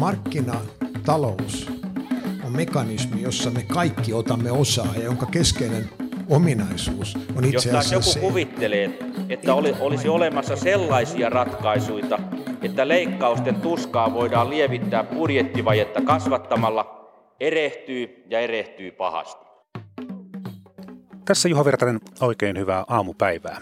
Markkinatalous on mekanismi, jossa me kaikki otamme osaa ja jonka keskeinen ominaisuus on itse asiassa Jos se. joku kuvittelee, että oli, olisi olemassa sellaisia ratkaisuja, että leikkausten tuskaa voidaan lievittää budjettivajetta kasvattamalla, erehtyy ja erehtyy pahasti. Tässä Juha Virtanen, oikein hyvää aamupäivää.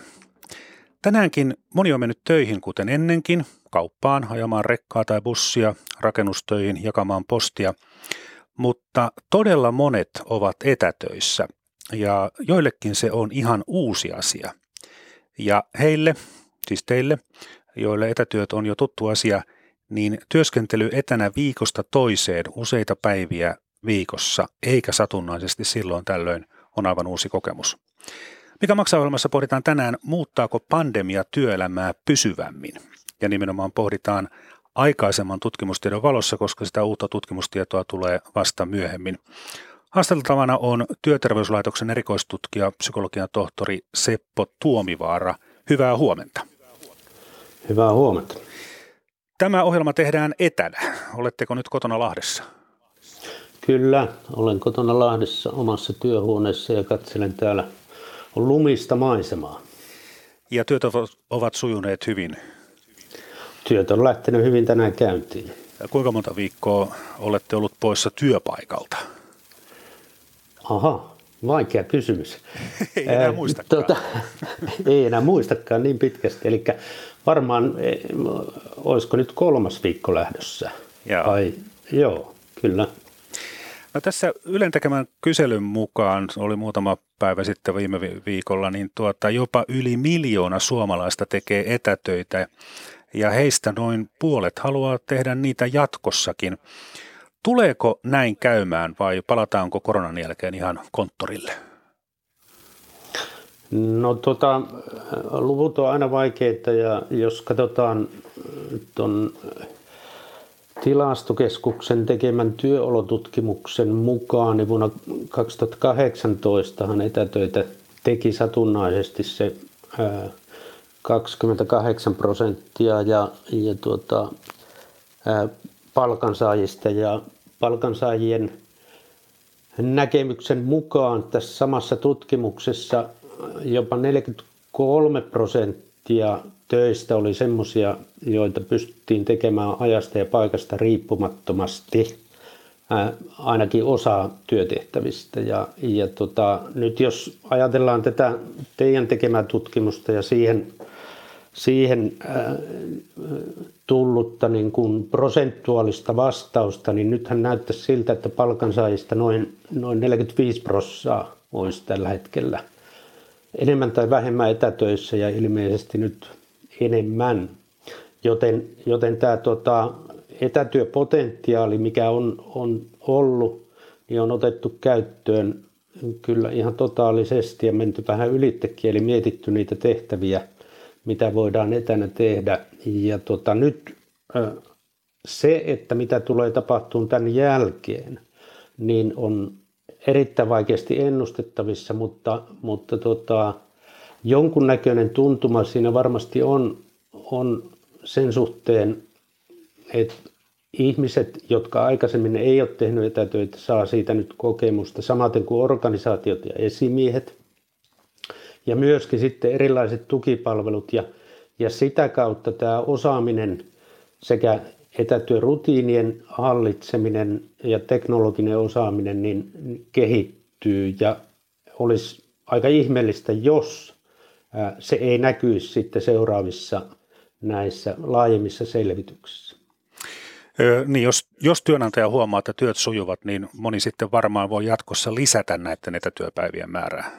Tänäänkin moni on mennyt töihin kuten ennenkin, kauppaan, ajamaan rekkaa tai bussia, rakennustöihin, jakamaan postia, mutta todella monet ovat etätöissä ja joillekin se on ihan uusi asia. Ja heille, siis teille, joille etätyöt on jo tuttu asia, niin työskentely etänä viikosta toiseen useita päiviä viikossa, eikä satunnaisesti silloin tällöin, on aivan uusi kokemus. Mikä maksaa ohjelmassa pohditaan tänään, muuttaako pandemia työelämää pysyvämmin? Ja nimenomaan pohditaan aikaisemman tutkimustiedon valossa, koska sitä uutta tutkimustietoa tulee vasta myöhemmin. Haastateltavana on Työterveyslaitoksen erikoistutkija, psykologian tohtori Seppo Tuomivaara. Hyvää huomenta. Hyvää huomenta. Tämä ohjelma tehdään etänä. Oletteko nyt kotona Lahdessa? Kyllä, olen kotona Lahdessa omassa työhuoneessa ja katselen täällä on lumista maisemaa. Ja työt ovat sujuneet hyvin. Työt on lähtenyt hyvin tänään käyntiin. Kuinka monta viikkoa olette ollut poissa työpaikalta? Aha, vaikea kysymys. Ei enää muistakaan. Tuota, ei enää muistakaan niin pitkästi. Eli varmaan, e, olisiko nyt kolmas viikko lähdössä? Joo. Ai, joo, kyllä. No tässä Ylen tekemän kyselyn mukaan, oli muutama päivä sitten viime viikolla, niin tuota, jopa yli miljoona suomalaista tekee etätöitä ja heistä noin puolet haluaa tehdä niitä jatkossakin. Tuleeko näin käymään vai palataanko koronan jälkeen ihan konttorille? No tota, luvut on aina vaikeita ja jos katsotaan tuon tilastokeskuksen tekemän työolotutkimuksen mukaan, niin vuonna 2018 etätöitä teki satunnaisesti se 28 prosenttia ja, ja tuota, palkansaajista. Ja palkansaajien näkemyksen mukaan tässä samassa tutkimuksessa jopa 43 prosenttia töistä oli semmoisia, joita pystyttiin tekemään ajasta ja paikasta riippumattomasti, ää, ainakin osa työtehtävistä. Ja, ja tota, nyt jos ajatellaan tätä teidän tekemää tutkimusta ja siihen, siihen ää, tullutta niin kuin prosentuaalista vastausta, niin nythän näyttäisi siltä, että palkansaajista noin, noin 45 prosenttia olisi tällä hetkellä enemmän tai vähemmän etätöissä ja ilmeisesti nyt enemmän. Joten, joten tämä tota, etätyöpotentiaali, mikä on, on ollut, niin on otettu käyttöön kyllä ihan totaalisesti ja menty vähän ylittekin, eli mietitty niitä tehtäviä, mitä voidaan etänä tehdä. Ja tota, nyt se, että mitä tulee tapahtumaan tämän jälkeen, niin on erittäin vaikeasti ennustettavissa, mutta, mutta tota, jonkunnäköinen tuntuma siinä varmasti on, on sen suhteen, että ihmiset, jotka aikaisemmin ei ole tehnyt etätöitä, saa siitä nyt kokemusta, samaten kuin organisaatiot ja esimiehet. Ja myöskin sitten erilaiset tukipalvelut ja, ja sitä kautta tämä osaaminen sekä etätyörutiinien hallitseminen ja teknologinen osaaminen niin kehittyy ja olisi aika ihmeellistä, jos se ei näkyisi sitten seuraavissa näissä laajemmissa selvityksissä. Niin jos, jos työnantaja huomaa, että työt sujuvat, niin moni sitten varmaan voi jatkossa lisätä näiden etätyöpäivien määrää.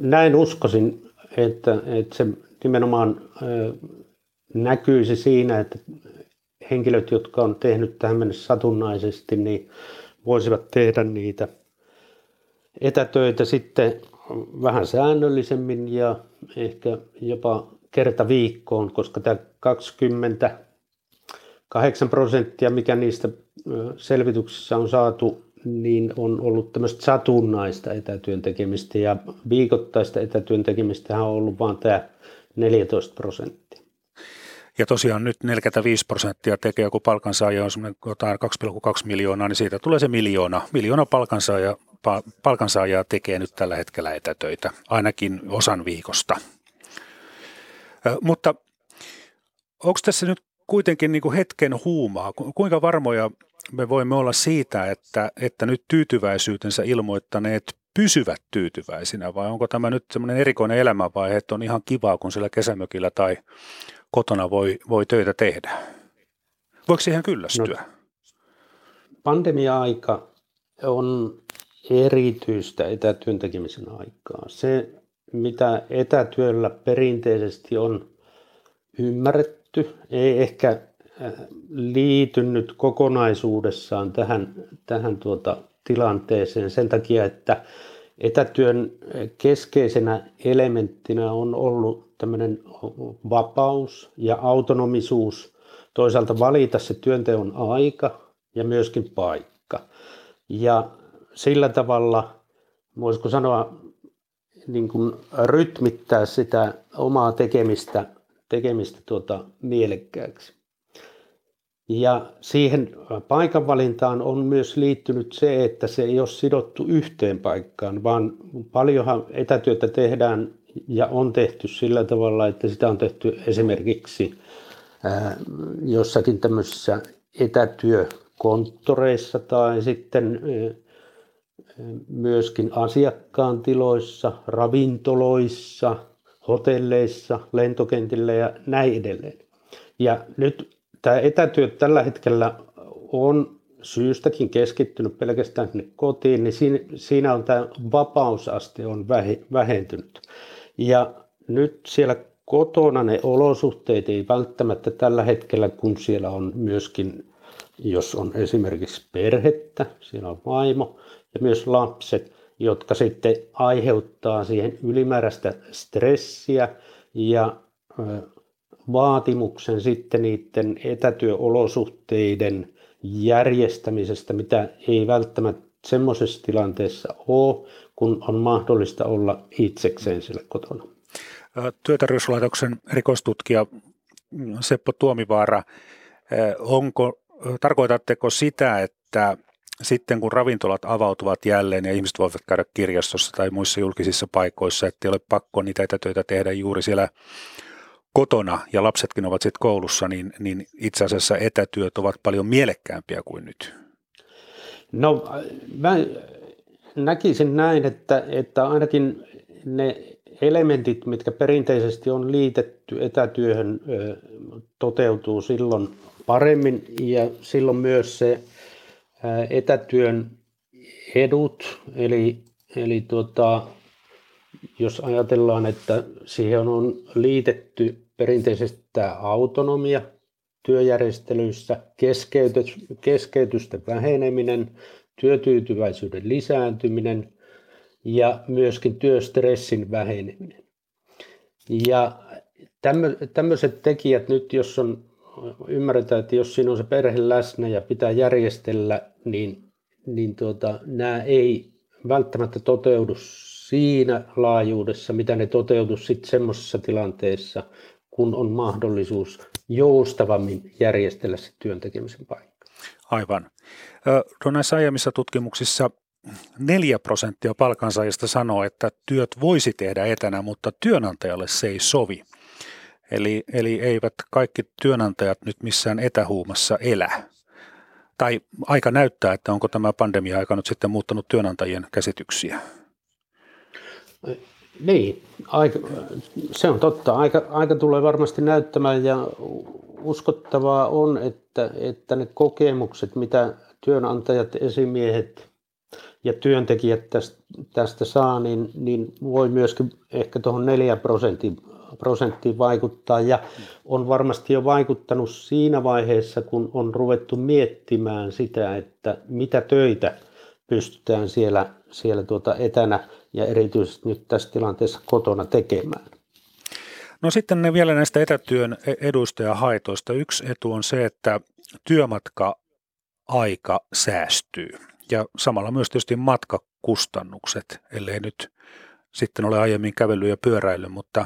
Näin uskoisin, että, että se nimenomaan näkyisi siinä, että henkilöt, jotka on tehnyt tähän mennessä satunnaisesti, niin voisivat tehdä niitä etätöitä sitten vähän säännöllisemmin ja ehkä jopa kerta viikkoon, koska tämä 28 prosenttia, mikä niistä selvityksissä on saatu, niin on ollut tämmöistä satunnaista etätyön tekemistä ja viikoittaista etätyön tekemistä on ollut vain tämä 14 prosenttia. Ja tosiaan nyt 45 prosenttia tekee joku palkansaaja on jotain 2,2 miljoonaa, niin siitä tulee se miljoona. Miljoona palkansaaja, palkansaajaa tekee nyt tällä hetkellä etätöitä, ainakin osan viikosta. Mutta onko tässä nyt kuitenkin niin kuin hetken huumaa? Kuinka varmoja me voimme olla siitä, että, että nyt tyytyväisyytensä ilmoittaneet pysyvät tyytyväisinä vai onko tämä nyt semmoinen erikoinen elämänvaihe, että on ihan kivaa, kun sillä kesämökillä tai kotona voi, voi töitä tehdä? Voiko siihen kyllästyä? No, pandemia-aika on erityistä etätyön tekemisen aikaa. Se, mitä etätyöllä perinteisesti on ymmärretty, ei ehkä äh, liitynyt kokonaisuudessaan tähän, tähän tuota tilanteeseen sen takia, että etätyön keskeisenä elementtinä on ollut tämmöinen vapaus ja autonomisuus, toisaalta valita se työnteon aika ja myöskin paikka. Ja sillä tavalla, voisiko sanoa, niin kuin rytmittää sitä omaa tekemistä, tekemistä tuota mielekkääksi. Ja siihen paikanvalintaan on myös liittynyt se, että se ei ole sidottu yhteen paikkaan, vaan paljonhan etätyötä tehdään ja on tehty sillä tavalla, että sitä on tehty esimerkiksi jossakin tämmöisissä etätyökonttoreissa tai sitten myöskin asiakkaan tiloissa, ravintoloissa, hotelleissa, lentokentillä ja näin edelleen. Ja nyt tämä etätyö tällä hetkellä on syystäkin keskittynyt pelkästään sinne kotiin, niin siinä, on tämä vapausaste on vähentynyt. Ja nyt siellä kotona ne olosuhteet ei välttämättä tällä hetkellä, kun siellä on myöskin, jos on esimerkiksi perhettä, siellä on vaimo ja myös lapset, jotka sitten aiheuttaa siihen ylimääräistä stressiä ja vaatimuksen sitten niiden etätyöolosuhteiden järjestämisestä, mitä ei välttämättä semmoisessa tilanteessa ole, kun on mahdollista olla itsekseen siellä kotona. Työterveyslaitoksen rikostutkija Seppo Tuomivaara, onko, tarkoitatteko sitä, että sitten kun ravintolat avautuvat jälleen ja ihmiset voivat käydä kirjastossa tai muissa julkisissa paikoissa, että ei ole pakko niitä etätöitä tehdä juuri siellä kotona ja lapsetkin ovat sitten koulussa, niin, niin itse asiassa etätyöt ovat paljon mielekkäämpiä kuin nyt? No mä näkisin näin, että, että ainakin ne elementit, mitkä perinteisesti on liitetty etätyöhön, toteutuu silloin paremmin ja silloin myös se etätyön edut, eli, eli tuota, jos ajatellaan, että siihen on liitetty perinteisesti tämä autonomia työjärjestelyissä, keskeytys, keskeytysten väheneminen, työtyytyväisyyden lisääntyminen ja myöskin työstressin väheneminen. Ja tämmöiset tekijät nyt, jos on, ymmärretään, että jos siinä on se perhe läsnä ja pitää järjestellä, niin, niin tuota, nämä ei välttämättä toteudu siinä laajuudessa, mitä ne toteutu sitten semmoisessa tilanteessa, kun on mahdollisuus joustavammin järjestellä se työn tekemisen paikka. Aivan. No näissä aiemmissa tutkimuksissa 4 prosenttia palkansaajista sanoo, että työt voisi tehdä etänä, mutta työnantajalle se ei sovi. Eli, eli eivät kaikki työnantajat nyt missään etähuumassa elä. Tai aika näyttää, että onko tämä pandemia-aika nyt sitten muuttanut työnantajien käsityksiä. Niin, aika, se on totta. Aika, aika tulee varmasti näyttämään ja uskottavaa on, että, että ne kokemukset, mitä työnantajat, esimiehet ja työntekijät tästä, tästä saa, niin, niin voi myöskin ehkä tuohon 4 prosenttiin, prosenttiin vaikuttaa. Ja on varmasti jo vaikuttanut siinä vaiheessa, kun on ruvettu miettimään sitä, että mitä töitä pystytään siellä, siellä tuota etänä ja erityisesti nyt tässä tilanteessa kotona tekemään. No sitten ne vielä näistä etätyön e- eduista ja haitoista. Yksi etu on se, että työmatka-aika säästyy ja samalla myös tietysti matkakustannukset, ellei nyt sitten ole aiemmin kävellyt ja pyöräillyt, mutta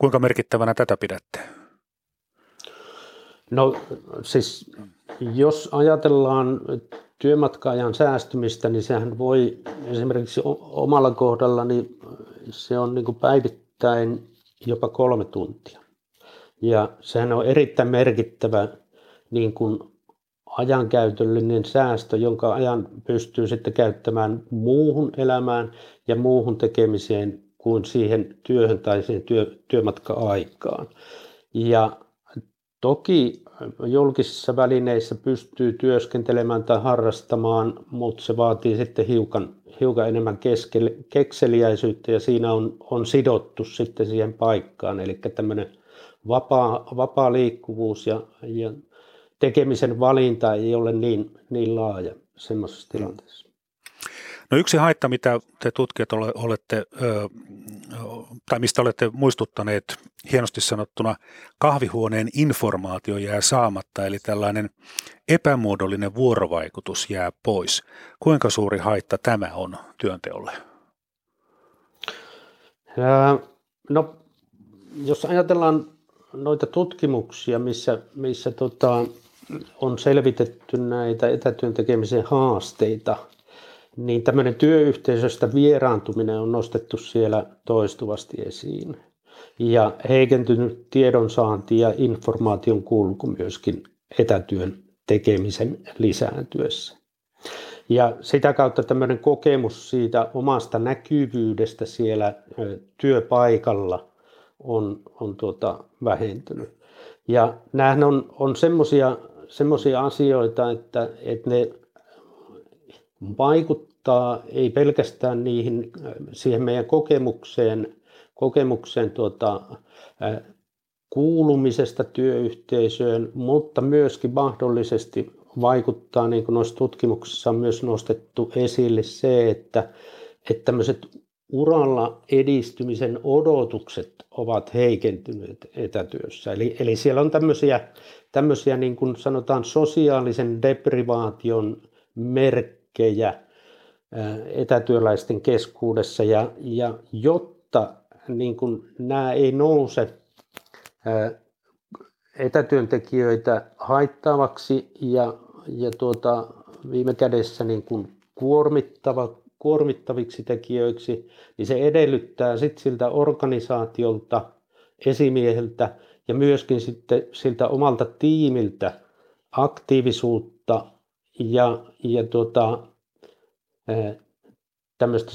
kuinka merkittävänä tätä pidätte? No siis jos ajatellaan työmatka-ajan säästymistä, niin sehän voi esimerkiksi omalla kohdalla, niin se on niin päivittäin jopa kolme tuntia. Ja sehän on erittäin merkittävä niin kuin ajankäytöllinen säästö, jonka ajan pystyy sitten käyttämään muuhun elämään ja muuhun tekemiseen kuin siihen työhön tai siihen työ, työmatka-aikaan. Ja toki julkisissa välineissä pystyy työskentelemään tai harrastamaan, mutta se vaatii sitten hiukan, hiukan enemmän keskel, kekseliäisyyttä ja siinä on, on sidottu sitten siihen paikkaan. Eli tämmöinen vapaa, vapaa liikkuvuus ja, ja tekemisen valinta ei ole niin, niin laaja semmoisessa tilanteessa. No yksi haitta, mitä te tutkijat olette, tai mistä olette muistuttaneet hienosti sanottuna, kahvihuoneen informaatio jää saamatta, eli tällainen epämuodollinen vuorovaikutus jää pois. Kuinka suuri haitta tämä on työnteolle? No, jos ajatellaan noita tutkimuksia, missä, missä tota, on selvitetty näitä etätyön tekemisen haasteita, niin tämmöinen työyhteisöstä vieraantuminen on nostettu siellä toistuvasti esiin. Ja heikentynyt tiedonsaanti ja informaation kulku myöskin etätyön tekemisen lisääntyessä. Ja sitä kautta tämmöinen kokemus siitä omasta näkyvyydestä siellä työpaikalla on, on tuota vähentynyt. Ja nämähän on, on semmoisia asioita, että, että ne vaikuttaa ei pelkästään niihin, siihen meidän kokemukseen, kokemukseen tuota, kuulumisesta työyhteisöön, mutta myöskin mahdollisesti vaikuttaa, niin kuin noissa tutkimuksissa on myös nostettu esille se, että, että tämmöiset uralla edistymisen odotukset ovat heikentyneet etätyössä. Eli, eli siellä on tämmöisiä, tämmöisiä niin kuin sanotaan sosiaalisen deprivaation merkkejä etätyöläisten keskuudessa. Ja, ja jotta niin kuin nämä ei nouse etätyöntekijöitä haittaavaksi ja, ja tuota, viime kädessä niin kuin kuormittava, kuormittaviksi tekijöiksi, niin se edellyttää sit siltä organisaatiolta, esimieheltä ja myöskin sitten siltä omalta tiimiltä aktiivisuutta ja, ja tuota, tämmöistä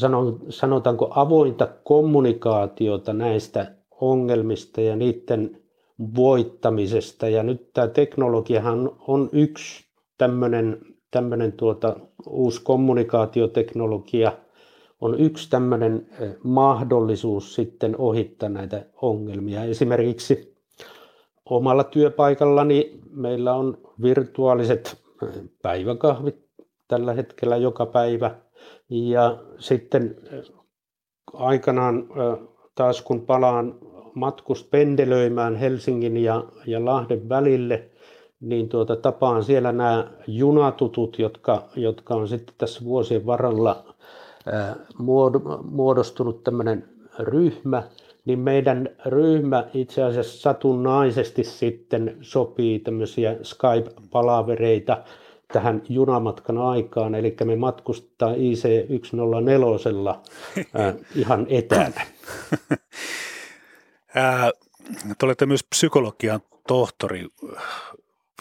sanotaanko avointa kommunikaatiota näistä ongelmista ja niiden voittamisesta. Ja nyt tämä teknologiahan on yksi tämmöinen, tämmöinen tuota, uusi kommunikaatioteknologia on yksi tämmöinen mahdollisuus sitten ohittaa näitä ongelmia. Esimerkiksi omalla työpaikallani meillä on virtuaaliset päiväkahvit tällä hetkellä joka päivä. Ja sitten aikanaan taas kun palaan matkust pendelöimään Helsingin ja, ja Lahden välille, niin tuota, tapaan siellä nämä junatutut, jotka, jotka on sitten tässä vuosien varrella muodostunut tämmöinen ryhmä, niin meidän ryhmä itse asiassa satunnaisesti sitten sopii tämmöisiä Skype-palavereita tähän junamatkan aikaan, eli me matkustaa IC104 äh, ihan etänä. Te olette myös psykologian tohtori.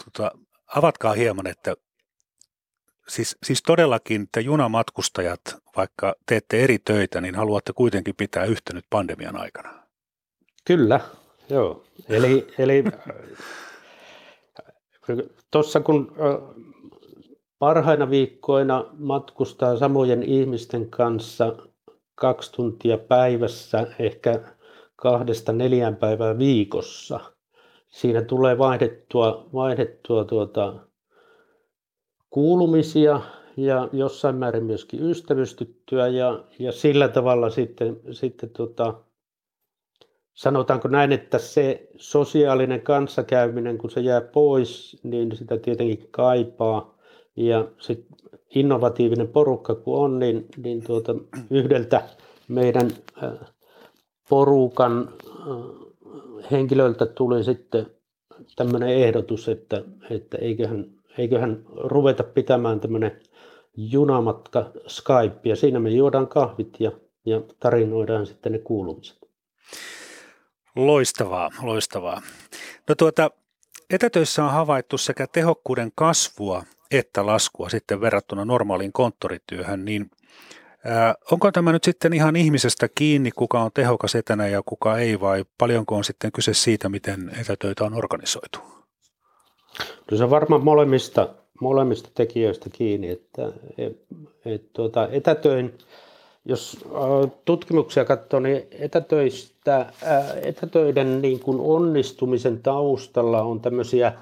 Tota, avatkaa hieman, että siis, siis todellakin te junamatkustajat, vaikka teette eri töitä, niin haluatte kuitenkin pitää yhtä nyt pandemian aikana. Kyllä, joo. Eli, eli tuossa kun parhaina viikkoina matkustaa samojen ihmisten kanssa kaksi tuntia päivässä, ehkä kahdesta neljään päivää viikossa, siinä tulee vaihdettua, vaihdettua tuota, kuulumisia ja jossain määrin myöskin ystävystyttyä ja, ja sillä tavalla sitten, sitten tota, sanotaanko näin, että se sosiaalinen kanssakäyminen, kun se jää pois, niin sitä tietenkin kaipaa. Ja sitten innovatiivinen porukka kun on, niin, niin tuota, yhdeltä, meidän porukan henkilöltä tuli sitten tämmöinen ehdotus, että, että eiköhän, eiköhän ruveta pitämään tämmöinen junamatka Skype ja siinä me juodaan kahvit ja, ja tarinoidaan sitten ne kuulumiset. Loistavaa, loistavaa. No tuota, etätöissä on havaittu sekä tehokkuuden kasvua että laskua sitten verrattuna normaaliin konttorityöhön, niin onko tämä nyt sitten ihan ihmisestä kiinni, kuka on tehokas etänä ja kuka ei, vai paljonko on sitten kyse siitä, miten etätöitä on organisoitu? No se on varmaan molemmista, molemmista tekijöistä kiinni, että et, et, tuota, etätöin, jos tutkimuksia katsoo, niin etätöistä, etätöiden niin kuin onnistumisen taustalla on tämmöisiä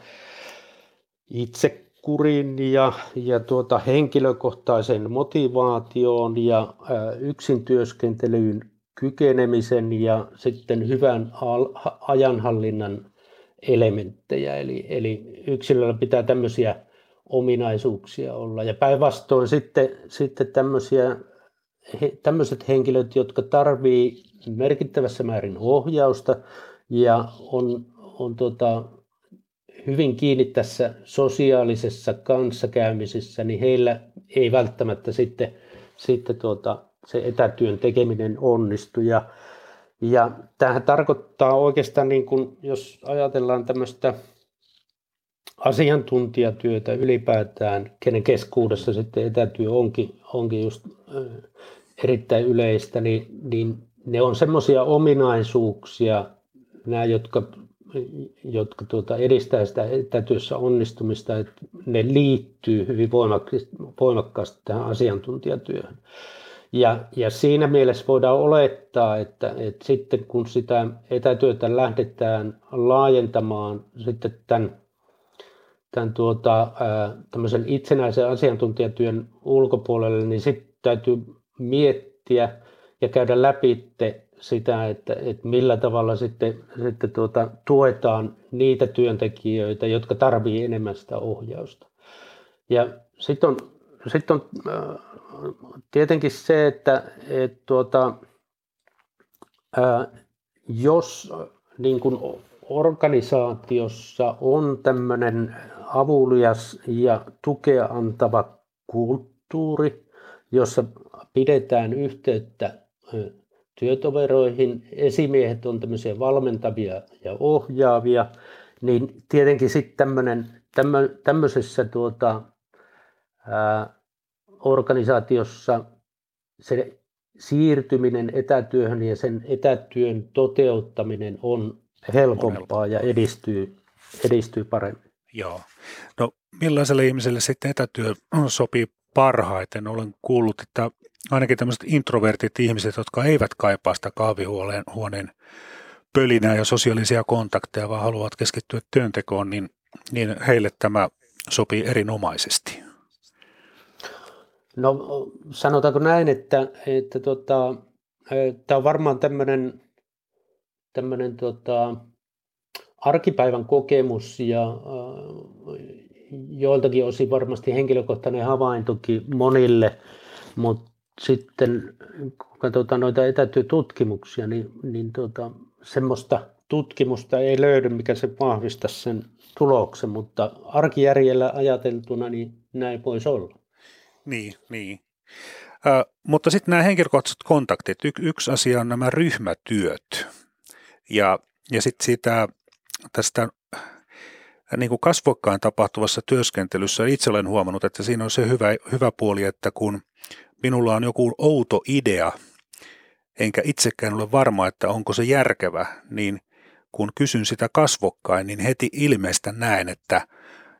itse kurin ja, ja tuota henkilökohtaisen motivaation ja ää, yksin kykenemisen ja sitten hyvän al, ajanhallinnan elementtejä. Eli, eli yksilöllä pitää tämmöisiä ominaisuuksia olla. Ja päinvastoin sitten, sitten tämmöisiä, he, tämmöiset henkilöt, jotka tarvii merkittävässä määrin ohjausta ja on, on tota, hyvin kiinni tässä sosiaalisessa kanssakäymisessä, niin heillä ei välttämättä sitten, sitten tuota, se etätyön tekeminen onnistu. Ja, ja tämähän tarkoittaa oikeastaan, niin kuin, jos ajatellaan tämmöistä asiantuntijatyötä ylipäätään, kenen keskuudessa sitten etätyö onkin, onkin just erittäin yleistä, niin, niin ne on semmoisia ominaisuuksia, nämä, jotka jotka tuota, edistää sitä etätyössä onnistumista, että ne liittyy hyvin voimakkaasti tähän asiantuntijatyöhön. Ja, ja siinä mielessä voidaan olettaa, että, että sitten kun sitä etätyötä lähdetään laajentamaan sitten tämän, tämän tuota, tämmöisen itsenäisen asiantuntijatyön ulkopuolelle, niin sitten täytyy miettiä ja käydä läpi sitä, että, että millä tavalla sitten, sitten tuota, tuetaan niitä työntekijöitä, jotka tarvitsevat enemmän sitä ohjausta. Ja sitten on, sit on äh, tietenkin se, että et tuota, äh, jos niin kuin organisaatiossa on tämmöinen avulias ja tukea antava kulttuuri, jossa pidetään yhteyttä äh, työtoveroihin, esimiehet on tämmöisiä valmentavia ja ohjaavia, niin tietenkin sitten tämmöisessä tuota, ää, organisaatiossa se siirtyminen etätyöhön ja sen etätyön toteuttaminen on helpompaa ja edistyy, edistyy paremmin. Joo. No millaiselle ihmiselle sitten etätyö sopii parhaiten? Olen kuullut, että ainakin tämmöiset introvertit ihmiset, jotka eivät kaipaa sitä kahvihuoneen pölinää ja sosiaalisia kontakteja, vaan haluavat keskittyä työntekoon, niin, niin heille tämä sopii erinomaisesti. No sanotaanko näin, että, että tota, tämä on varmaan tämmöinen, tämmöinen tota, arkipäivän kokemus ja joiltakin osin varmasti henkilökohtainen havaintokin monille, mutta sitten kun katsotaan noita etätyötutkimuksia, niin, niin tuota, semmoista tutkimusta ei löydy, mikä se vahvistaisi sen tuloksen, mutta arkijärjellä ajateltuna niin näin voisi olla. Niin, niin. Äh, mutta sitten nämä henkilökohtaiset kontaktit. Y- yksi asia on nämä ryhmätyöt. Ja, ja sitten siitä tästä niin kuin kasvokkain tapahtuvassa työskentelyssä itse olen huomannut, että siinä on se hyvä, hyvä puoli, että kun minulla on joku outo idea, enkä itsekään ole varma, että onko se järkevä, niin kun kysyn sitä kasvokkain, niin heti ilmeistä näen, että,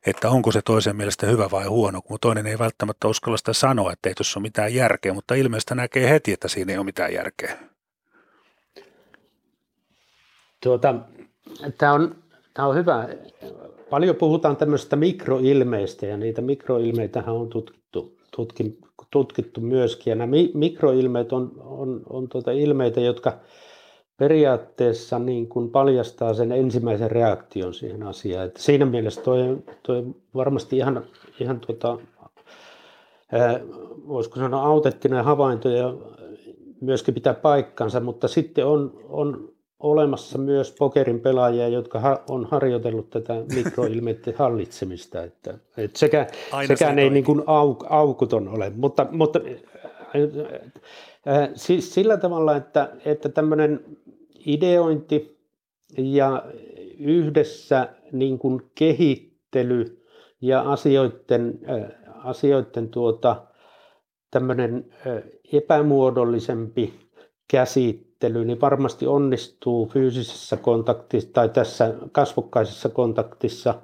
että onko se toisen mielestä hyvä vai huono, kun toinen ei välttämättä uskalla sitä sanoa, että ei tuossa ole mitään järkeä, mutta ilmeistä näkee heti, että siinä ei ole mitään järkeä. Tuota, tämä on, tämä on hyvä. Paljon puhutaan tämmöistä mikroilmeistä ja niitä mikroilmeitähän on tutkittu, tutkittu myöskin. Ja nämä mikroilmeet on, on, on tuota ilmeitä, jotka periaatteessa niin kuin paljastaa sen ensimmäisen reaktion siihen asiaan. Että siinä mielessä toi, toi varmasti ihan, ihan tuota, voisiko sanoa autettinen havainto ja myöskin pitää paikkansa, mutta sitten on, on olemassa myös pokerin pelaajia, jotka ha, on harjoitellut tätä mikroilmeiden hallitsemista. Että, että sekä, sekään ei niin kuin au, aukuton ole, mutta, mutta äh, siis sillä tavalla, että, että tämmöinen ideointi ja yhdessä niin kuin kehittely ja asioiden, äh, asioiden tuota, tämmöinen äh, epämuodollisempi käsittely, niin varmasti onnistuu fyysisessä kontaktissa tai tässä kasvokkaisessa kontaktissa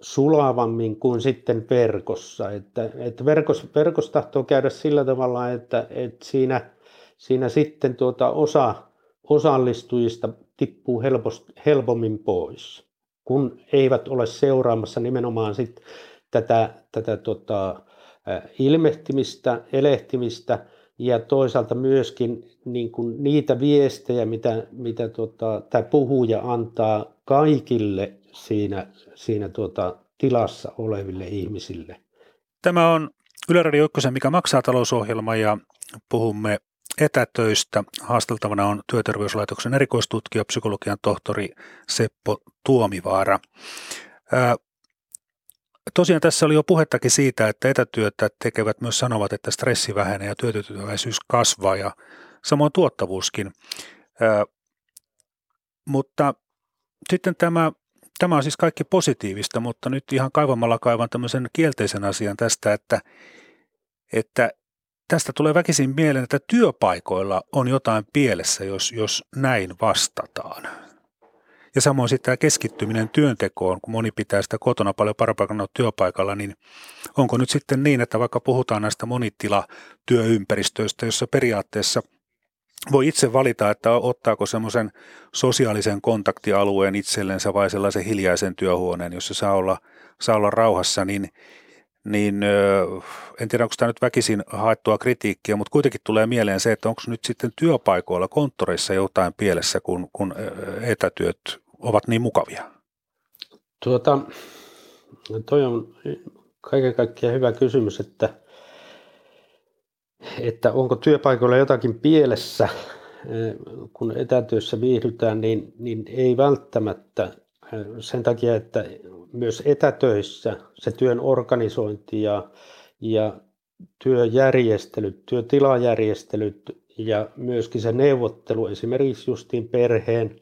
sulavammin kuin sitten verkossa. Että, että verkos, verkos tahtoo käydä sillä tavalla, että, että siinä, siinä sitten tuota osa osallistujista tippuu helpost, helpommin pois, kun eivät ole seuraamassa nimenomaan sit tätä, tätä tota, ilmehtimistä, elehtimistä – ja toisaalta myöskin niin kuin niitä viestejä, mitä, mitä tota, tämä puhuja antaa kaikille siinä, siinä tuota, tilassa oleville ihmisille. Tämä on Yle Radio 1, mikä maksaa talousohjelma ja puhumme etätöistä. Haasteltavana on Työterveyslaitoksen erikoistutkija, psykologian tohtori Seppo Tuomivaara. Tosiaan tässä oli jo puhettakin siitä, että etätyötä tekevät myös sanovat, että stressi vähenee ja työtyytyväisyys kasvaa ja samoin tuottavuuskin. Ö, mutta sitten tämä, tämä on siis kaikki positiivista, mutta nyt ihan kaivamalla kaivan tämmöisen kielteisen asian tästä, että, että tästä tulee väkisin mieleen, että työpaikoilla on jotain pielessä, jos, jos näin vastataan. Ja samoin sitten tämä keskittyminen työntekoon, kun moni pitää sitä kotona paljon parempana työpaikalla, niin onko nyt sitten niin, että vaikka puhutaan näistä monitilatyöympäristöistä, jossa periaatteessa voi itse valita, että ottaako semmoisen sosiaalisen kontaktialueen itsellensä vai sellaisen hiljaisen työhuoneen, jossa saa olla, saa olla rauhassa, niin, niin en tiedä, onko tämä nyt väkisin haettua kritiikkiä, mutta kuitenkin tulee mieleen se, että onko nyt sitten työpaikoilla, konttoreissa jotain pielessä, kun, kun etätyöt ovat niin mukavia? Tuota, toi on kaiken kaikkiaan hyvä kysymys, että, että onko työpaikoilla jotakin pielessä, kun etätyössä viihdytään, niin, niin ei välttämättä sen takia, että myös etätöissä se työn organisointi ja, ja työjärjestelyt, työtilajärjestelyt ja myöskin se neuvottelu esimerkiksi justiin perheen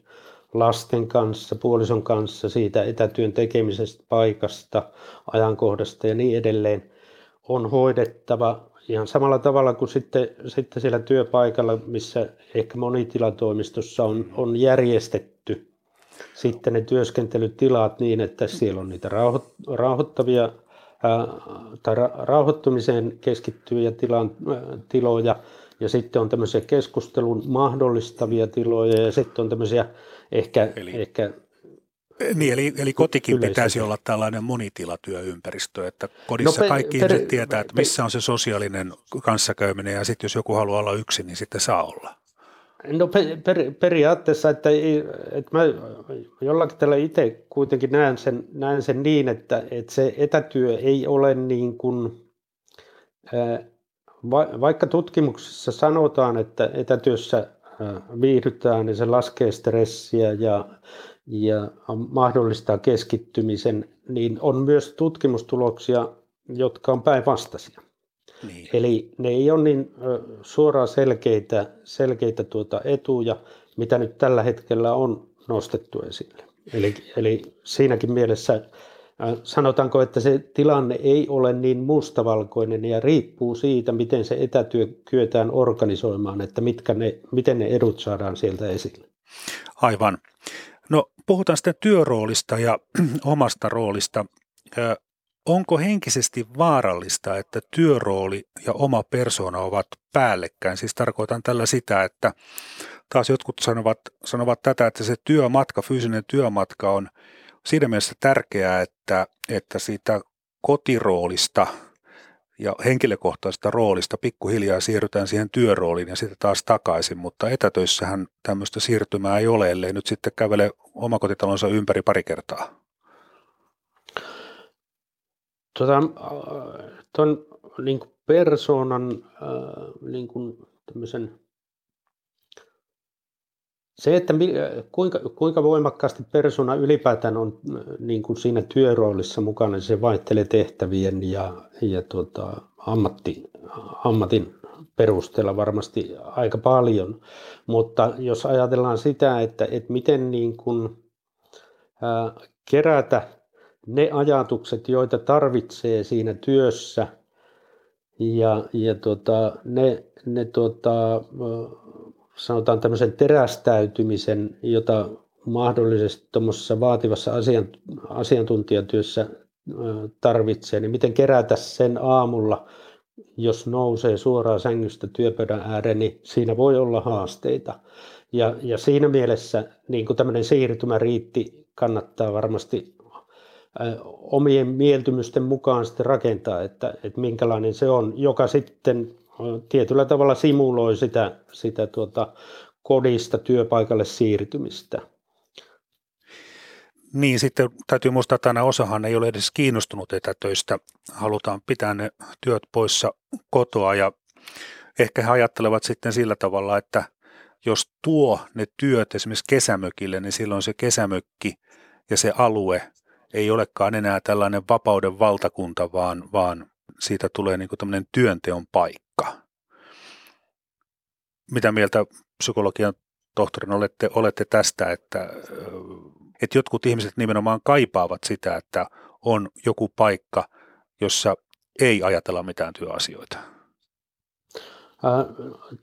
lasten kanssa, puolison kanssa siitä etätyön tekemisestä, paikasta, ajankohdasta ja niin edelleen on hoidettava ihan samalla tavalla kuin sitten, sitten siellä työpaikalla, missä ehkä monitilatoimistossa on, on järjestetty sitten ne työskentelytilat niin, että siellä on niitä rauhoittavia ää, tai rauhoittumiseen keskittyviä tilan, ää, tiloja ja sitten on tämmöisiä keskustelun mahdollistavia tiloja ja sitten on tämmöisiä ehkä, eli, ehkä niin, eli, eli kotikin yleisesti. pitäisi olla tällainen monitilatyöympäristö, että kodissa no, per, kaikki per, ihmiset tietää, että missä on se sosiaalinen kanssakäyminen ja sitten jos joku haluaa olla yksin, niin sitten saa olla. No per, per, periaatteessa, että, että mä jollakin tällä itse kuitenkin näen sen, näen sen niin, että, että se etätyö ei ole niin kuin, vaikka tutkimuksessa sanotaan, että etätyössä viihdytään, niin se laskee stressiä ja, ja mahdollistaa keskittymisen, niin on myös tutkimustuloksia, jotka on päinvastaisia. Niin. Eli ne ei ole niin suoraan selkeitä, selkeitä tuota etuja, mitä nyt tällä hetkellä on nostettu esille. Eli, eli siinäkin mielessä sanotaanko, että se tilanne ei ole niin mustavalkoinen ja riippuu siitä, miten se etätyö kyetään organisoimaan, että mitkä ne, miten ne edut saadaan sieltä esille. Aivan. No puhutaan sitten työroolista ja omasta roolista. Onko henkisesti vaarallista, että työrooli ja oma persona ovat päällekkäin? Siis tarkoitan tällä sitä, että taas jotkut sanovat, sanovat tätä, että se työmatka, fyysinen työmatka on siinä mielessä tärkeää, että, että siitä kotiroolista ja henkilökohtaisesta roolista pikkuhiljaa siirrytään siihen työrooliin ja sitten taas takaisin, mutta etätöissähän tämmöistä siirtymää ei ole, ellei nyt sitten kävele omakotitalonsa ympäri pari kertaa. Tuota, ton niin persoonan äh, niin kuin tämmöisen se, että kuinka, kuinka voimakkaasti persona ylipäätään on niin kuin siinä työroolissa mukana, niin se vaihtelee tehtävien ja, ja tuota, ammatti, ammatin perusteella varmasti aika paljon. Mutta jos ajatellaan sitä, että, että miten niin kuin, ää, kerätä ne ajatukset, joita tarvitsee siinä työssä ja, ja tuota, ne, ne tuota, sanotaan tämmöisen terästäytymisen, jota mahdollisesti tuommoisessa vaativassa asiantuntijatyössä tarvitsee, niin miten kerätä sen aamulla, jos nousee suoraan sängystä työpöydän ääreen, niin siinä voi olla haasteita. Ja, ja siinä mielessä niin kuin tämmöinen siirtymäriitti kannattaa varmasti omien mieltymysten mukaan sitten rakentaa, että, että minkälainen se on, joka sitten tietyllä tavalla simuloi sitä, sitä tuota kodista työpaikalle siirtymistä. Niin, sitten täytyy muistaa, että aina osahan ei ole edes kiinnostunut etätöistä. Halutaan pitää ne työt poissa kotoa ja ehkä he ajattelevat sitten sillä tavalla, että jos tuo ne työt esimerkiksi kesämökille, niin silloin se kesämökki ja se alue ei olekaan enää tällainen vapauden valtakunta, vaan, vaan siitä tulee niin kuin työnteon paikka. Mitä mieltä psykologian tohtorin olette, olette tästä, että, että jotkut ihmiset nimenomaan kaipaavat sitä, että on joku paikka, jossa ei ajatella mitään työasioita?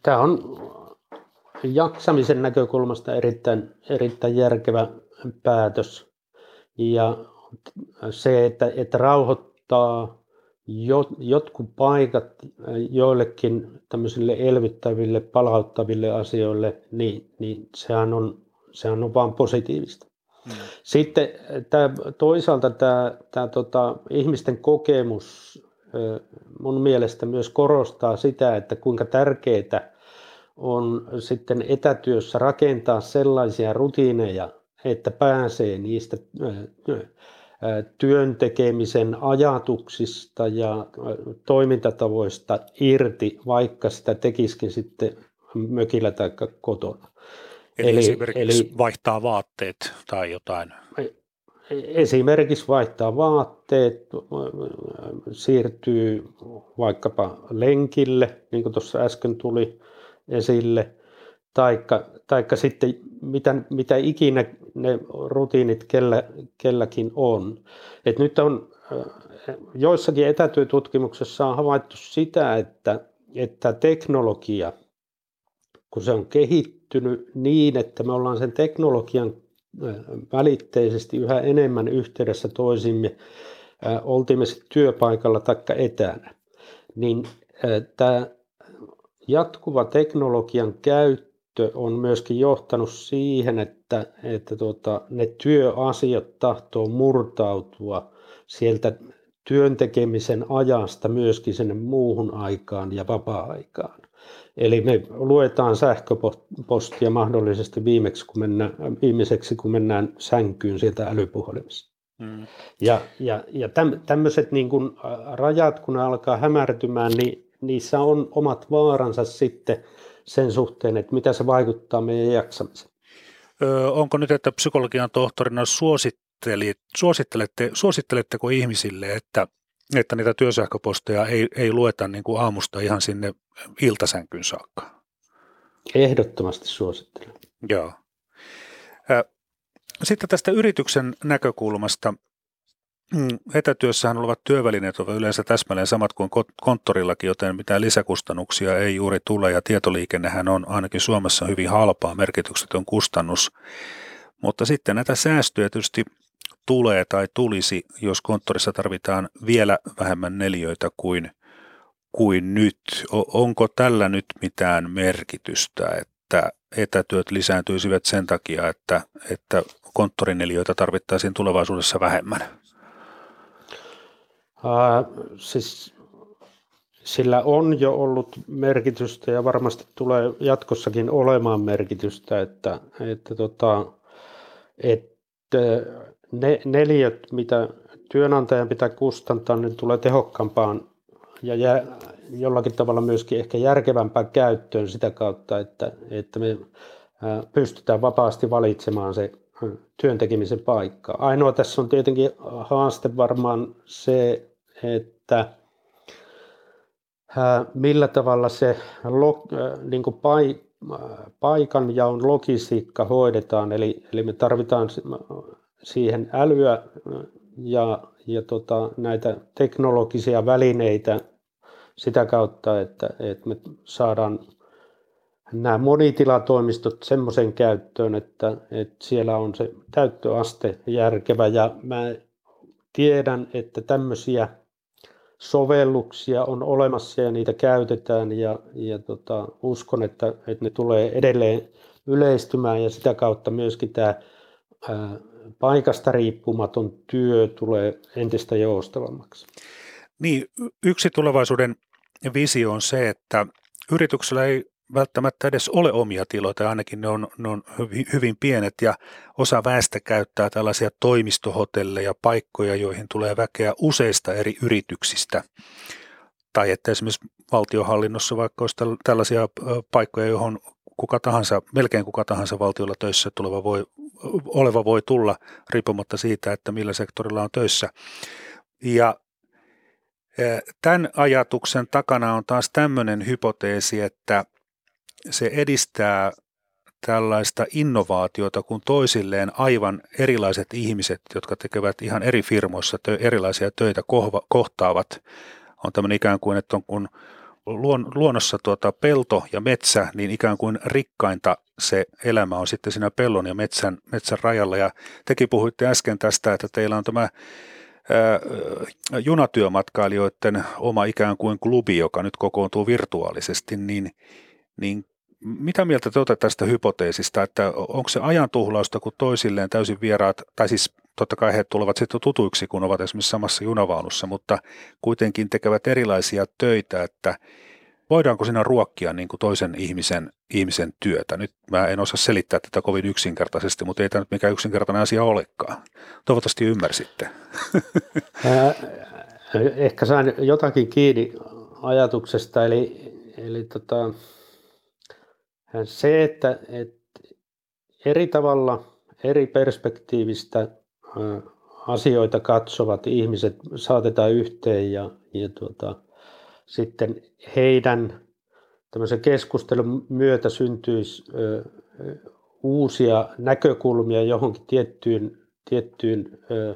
Tämä on jaksamisen näkökulmasta erittäin, erittäin järkevä päätös. Ja se, että, että rauhoittaa jotkut paikat joillekin tämmöisille elvyttäville, palauttaville asioille, niin, niin sehän, on, sehän on vaan positiivista. Hmm. Sitten tämä, toisaalta tämä, tämä tota, ihmisten kokemus mun mielestä myös korostaa sitä, että kuinka tärkeää on sitten etätyössä rakentaa sellaisia rutiineja, että pääsee niistä työn tekemisen ajatuksista ja toimintatavoista irti, vaikka sitä tekisikin sitten mökillä tai kotona. Eli, eli esimerkiksi eli, vaihtaa vaatteet tai jotain? Esimerkiksi vaihtaa vaatteet, siirtyy vaikkapa lenkille, niin kuin tuossa äsken tuli esille, taikka, taikka sitten mitä, mitä ikinä ne rutiinit kellä, kelläkin on. Et nyt on joissakin etätyötutkimuksissa on havaittu sitä, että, että teknologia, kun se on kehittynyt niin, että me ollaan sen teknologian välitteisesti yhä enemmän yhteydessä toisimme, oltiin me sitten työpaikalla tai etänä, niin tämä jatkuva teknologian käyttö on myöskin johtanut siihen, että, että tuota, ne työasiat tahtoo murtautua sieltä työntekemisen ajasta myöskin sinne muuhun aikaan ja vapaa-aikaan. Eli me luetaan sähköpostia mahdollisesti viimeksi, kun mennään, viimeiseksi, kun mennään sänkyyn sieltä älypuhelimesta. Mm. Ja, ja, ja tämmöiset niin kun rajat, kun ne alkaa hämärtymään, niin niissä on omat vaaransa sitten sen suhteen, että mitä se vaikuttaa meidän jaksamiseen. Öö, onko nyt, että psykologian tohtorina suosittelette, suositteletteko ihmisille, että, että niitä työsähköposteja ei, ei lueta niin kuin aamusta ihan sinne iltasänkyn saakka? Ehdottomasti suosittelen. Joo. Sitten tästä yrityksen näkökulmasta. Mm, etätyössähän olevat työvälineet ovat yleensä täsmälleen samat kuin konttorillakin, joten mitään lisäkustannuksia ei juuri tule ja tietoliikennehän on ainakin Suomessa hyvin halpaa, merkityksetön kustannus. Mutta sitten näitä säästöjä tietysti tulee tai tulisi, jos konttorissa tarvitaan vielä vähemmän neliöitä kuin, kuin nyt. Onko tällä nyt mitään merkitystä, että etätyöt lisääntyisivät sen takia, että, että konttorineliöitä tarvittaisiin tulevaisuudessa vähemmän? Siis sillä on jo ollut merkitystä ja varmasti tulee jatkossakin olemaan merkitystä, että, että, tota, että ne neliöt, mitä työnantajan pitää kustantaa, niin tulee tehokkaampaan ja jollakin tavalla myöskin ehkä järkevämpään käyttöön sitä kautta, että, että me pystytään vapaasti valitsemaan se työntekemisen paikka. Ainoa tässä on tietenkin haaste varmaan se, että millä tavalla se niin kuin paikan jaon logistiikka hoidetaan, eli, eli me tarvitaan siihen älyä ja, ja tota, näitä teknologisia välineitä sitä kautta, että, että me saadaan nämä monitilatoimistot semmoisen käyttöön, että, että siellä on se täyttöaste järkevä. Ja mä tiedän, että tämmöisiä sovelluksia on olemassa ja niitä käytetään ja, ja tota, uskon, että, että ne tulee edelleen yleistymään ja sitä kautta myöskin tämä ää, paikasta riippumaton työ tulee entistä joustavammaksi. Niin, yksi tulevaisuuden visio on se, että yrityksellä ei välttämättä edes ole omia tiloja, tai ainakin ne on, ne on hyvin pienet, ja osa väestä käyttää tällaisia toimistohotelleja, paikkoja, joihin tulee väkeä useista eri yrityksistä. Tai että esimerkiksi valtiohallinnossa vaikka olisi tällaisia paikkoja, johon kuka tahansa, melkein kuka tahansa valtiolla töissä tuleva voi, oleva voi tulla, riippumatta siitä, että millä sektorilla on töissä. Ja Tämän ajatuksen takana on taas tämmöinen hypoteesi, että se edistää tällaista innovaatiota, kun toisilleen aivan erilaiset ihmiset, jotka tekevät ihan eri firmoissa tö- erilaisia töitä, kohva- kohtaavat. On tämmöinen ikään kuin, että on kun luon, luonnossa tuota pelto ja metsä, niin ikään kuin rikkainta se elämä on sitten siinä pellon ja metsän, metsän rajalla. Ja tekin puhuitte äsken tästä, että teillä on tämä junatyömatkailijoiden oma ikään kuin klubi, joka nyt kokoontuu virtuaalisesti, niin, niin mitä mieltä te olette tästä hypoteesista, että onko se ajan tuhlausta, kun toisilleen täysin vieraat, tai siis totta kai he tulevat sitten tutuiksi, kun ovat esimerkiksi samassa junavaunussa, mutta kuitenkin tekevät erilaisia töitä, että voidaanko siinä ruokkia niin kuin toisen ihmisen, ihmisen työtä? Nyt mä en osaa selittää tätä kovin yksinkertaisesti, mutta ei tämä nyt mikään yksinkertainen asia olekaan. Toivottavasti ymmärsitte. Ehkä sain jotakin kiinni ajatuksesta, eli, eli tota, se, että, että eri tavalla, eri perspektiivistä asioita katsovat ihmiset saatetaan yhteen ja, ja tuota, sitten heidän keskustelun myötä syntyisi ö, uusia näkökulmia johonkin tiettyyn, tiettyyn ö,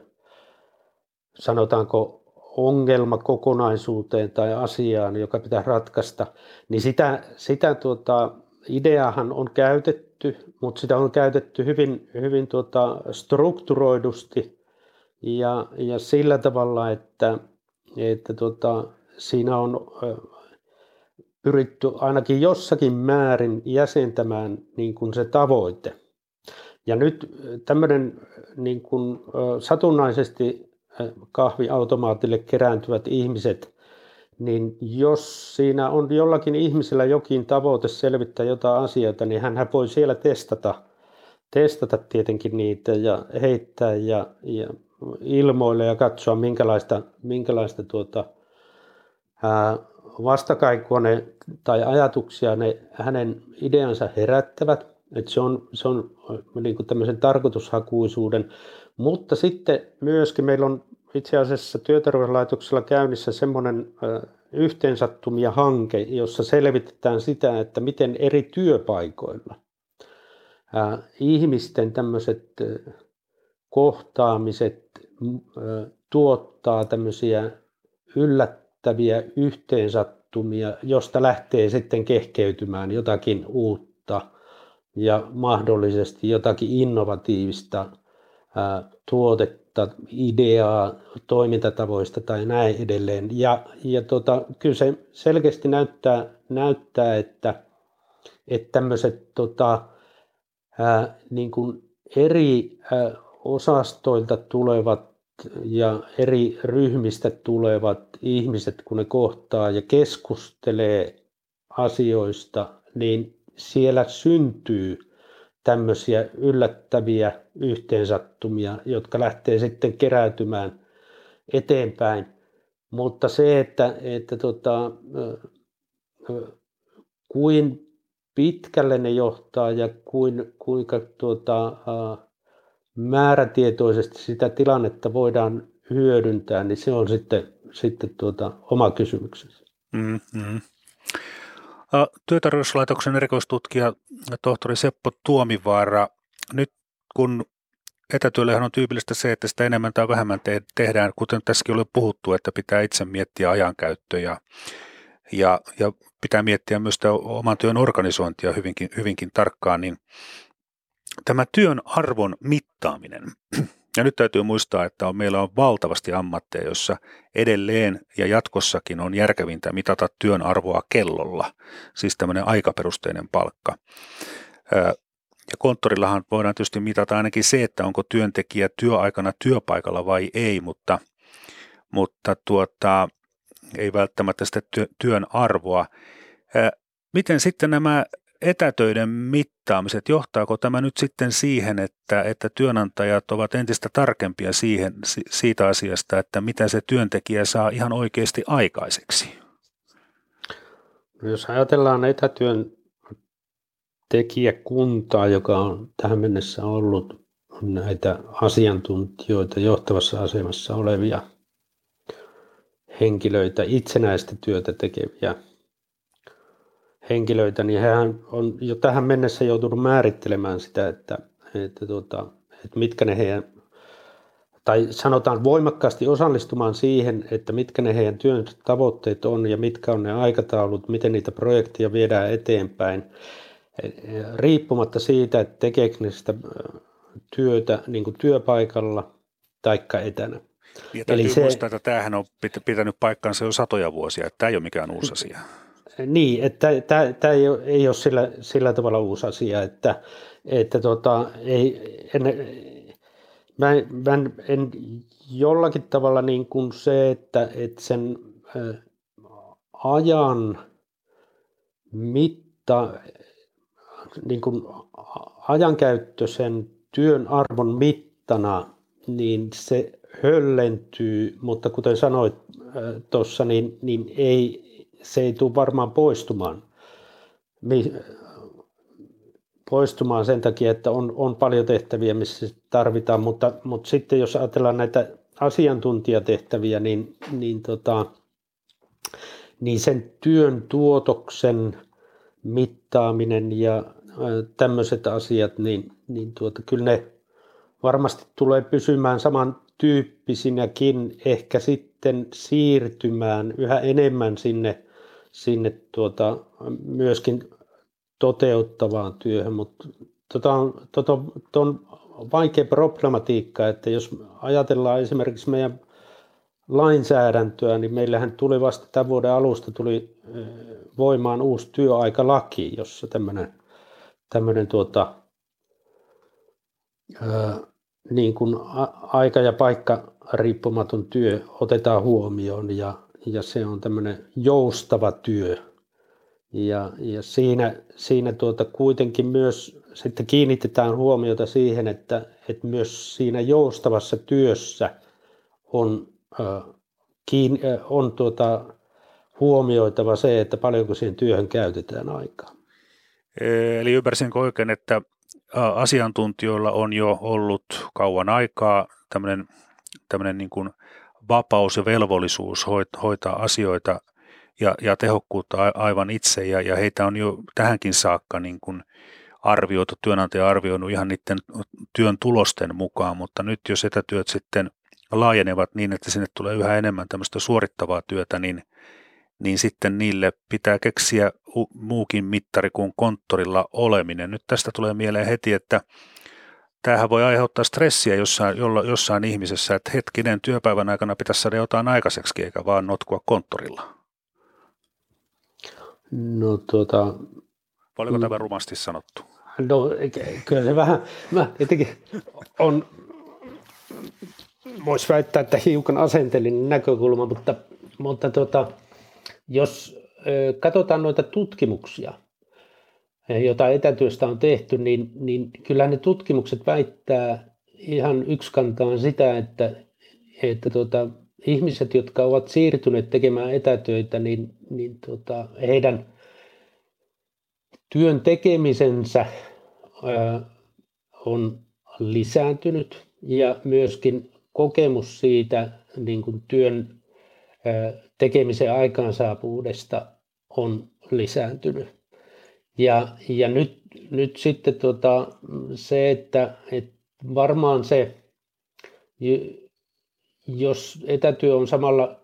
sanotaanko ongelmakokonaisuuteen tai asiaan, joka pitää ratkaista, niin sitä, sitä tuota, ideahan on käytetty, mutta sitä on käytetty hyvin, hyvin tuota strukturoidusti ja, ja sillä tavalla, että, että tuota, siinä on pyritty ainakin jossakin määrin jäsentämään niin kuin se tavoite. Ja nyt tämmöinen niin kuin, satunnaisesti kahviautomaatille kerääntyvät ihmiset, niin jos siinä on jollakin ihmisellä jokin tavoite selvittää jotain asioita, niin hän voi siellä testata, testata tietenkin niitä ja heittää ja, ja ilmoille ja katsoa minkälaista, minkälaista tuota, vastakaikua ne, tai ajatuksia ne hänen ideansa herättävät. Että se on, se on niin kuin tämmöisen tarkoitushakuisuuden, mutta sitten myöskin meillä on itse asiassa työterveyslaitoksella käynnissä semmoinen yhteensattumia hanke, jossa selvitetään sitä, että miten eri työpaikoilla ihmisten tämmöiset kohtaamiset tuottaa tämmöisiä yllättäviä yhteensattumia, josta lähtee sitten kehkeytymään jotakin uutta ja mahdollisesti jotakin innovatiivista tuotetta, ideaa, toimintatavoista tai näin edelleen. Ja, ja tota, kyllä se selkeästi näyttää, näyttää että, että tämmöiset tota, ää, niin kuin eri ää, osastoilta tulevat ja eri ryhmistä tulevat ihmiset, kun ne kohtaa ja keskustelee asioista, niin siellä syntyy tämmöisiä yllättäviä yhteensattumia, jotka lähtee sitten keräytymään eteenpäin mutta se, että, että tota, kuin pitkälle ne johtaa ja kuin, kuinka tuota, määrätietoisesti sitä tilannetta voidaan hyödyntää, niin se on sitten, sitten tuota, oma kysymyksensä. Mm-hmm. Työtarjouslaitoksen erikoistutkija tohtori Seppo Tuomivaara, nyt kun etätyöllähän on tyypillistä se, että sitä enemmän tai vähemmän te- tehdään, kuten tässäkin oli puhuttu, että pitää itse miettiä ajankäyttöä ja, ja, ja pitää miettiä myös sitä oman työn organisointia hyvinkin, hyvinkin tarkkaan, niin tämä työn arvon mittaaminen, ja nyt täytyy muistaa, että on, meillä on valtavasti ammatteja, joissa edelleen ja jatkossakin on järkevintä mitata työn arvoa kellolla, siis tämmöinen aikaperusteinen palkka. Ja konttorillahan voidaan tietysti mitata ainakin se, että onko työntekijä työaikana työpaikalla vai ei, mutta, mutta tuota, ei välttämättä sitä työn arvoa. Miten sitten nämä etätöiden mittaamiset, johtaako tämä nyt sitten siihen, että, että työnantajat ovat entistä tarkempia siihen, siitä asiasta, että mitä se työntekijä saa ihan oikeasti aikaiseksi? No jos ajatellaan etätyön tekijäkuntaa, joka on tähän mennessä ollut näitä asiantuntijoita johtavassa asemassa olevia henkilöitä, itsenäistä työtä tekeviä henkilöitä, niin hän on jo tähän mennessä joutunut määrittelemään sitä, että, että, tuota, että mitkä ne heidän, tai sanotaan voimakkaasti osallistumaan siihen, että mitkä ne heidän työn tavoitteet on ja mitkä on ne aikataulut, miten niitä projekteja viedään eteenpäin, riippumatta siitä, että tekeekö ne sitä työtä niin kuin työpaikalla tai etänä. Ja Eli se, muistaa, että tämähän on pitänyt paikkansa jo satoja vuosia, että tämä ei ole mikään uusi asia. Niin, että tämä, ei ei ole sillä, sillä tavalla uusi asia, että, että tota, ei, en, mä, mä en, en jollakin tavalla niin kuin se, että, että sen ä, ajan mitta, niin kuin ajankäyttö sen työn arvon mittana, niin se höllentyy, mutta kuten sanoit tuossa, niin, niin ei, se ei tule varmaan poistumaan, poistumaan sen takia, että on, on paljon tehtäviä, missä tarvitaan, mutta, mutta sitten jos ajatellaan näitä asiantuntijatehtäviä, niin, niin, tota, niin sen työn tuotoksen mittaaminen ja tämmöiset asiat, niin, niin tuota, kyllä ne varmasti tulee pysymään samantyyppisinäkin, ehkä sitten siirtymään yhä enemmän sinne sinne tuota, myöskin toteuttavaan työhön, mutta tota on, tota, on vaikea problematiikka, että jos ajatellaan esimerkiksi meidän lainsäädäntöä, niin meillähän tuli vasta tämän vuoden alusta tuli voimaan uusi työaikalaki, jossa tämmöinen, tämmöinen tuota, ää, niin kuin aika ja paikka riippumaton työ otetaan huomioon ja, ja se on tämmöinen joustava työ. Ja, ja siinä, siinä tuota kuitenkin myös sitten kiinnitetään huomiota siihen, että, että myös siinä joustavassa työssä on, äh, kiin, äh, on tuota, huomioitava se, että paljonko siihen työhön käytetään aikaa. Eli ymmärsinkö oikein, että asiantuntijoilla on jo ollut kauan aikaa tämmöinen, tämmöinen niin kuin vapaus ja velvollisuus hoitaa asioita ja, ja tehokkuutta aivan itse ja, ja heitä on jo tähänkin saakka niin kuin arvioitu, työnantaja arvioinut ihan niiden työn tulosten mukaan, mutta nyt jos etätyöt sitten laajenevat niin, että sinne tulee yhä enemmän tämmöistä suorittavaa työtä, niin, niin sitten niille pitää keksiä muukin mittari kuin konttorilla oleminen. Nyt tästä tulee mieleen heti, että tämähän voi aiheuttaa stressiä jossain, jolla, jossain ihmisessä, että hetkinen työpäivän aikana pitäisi saada jotain aikaiseksi, eikä vaan notkua konttorilla. No tuota... Oliko tämä rumasti sanottu? No kyllä se vähän, mä jotenkin on, voisi väittää, että hiukan asenteellinen näkökulma, mutta, mutta tuota, jos katsotaan noita tutkimuksia – jota etätyöstä on tehty, niin, niin kyllä ne tutkimukset väittää ihan yksikantaan sitä, että, että tuota, ihmiset, jotka ovat siirtyneet tekemään etätöitä, niin, niin tota, heidän työn tekemisensä ää, on lisääntynyt ja myöskin kokemus siitä niin kuin työn ää, tekemisen aikaansaapuudesta on lisääntynyt. Ja, ja nyt, nyt sitten tota, se, että, että varmaan se, jos etätyö on samalla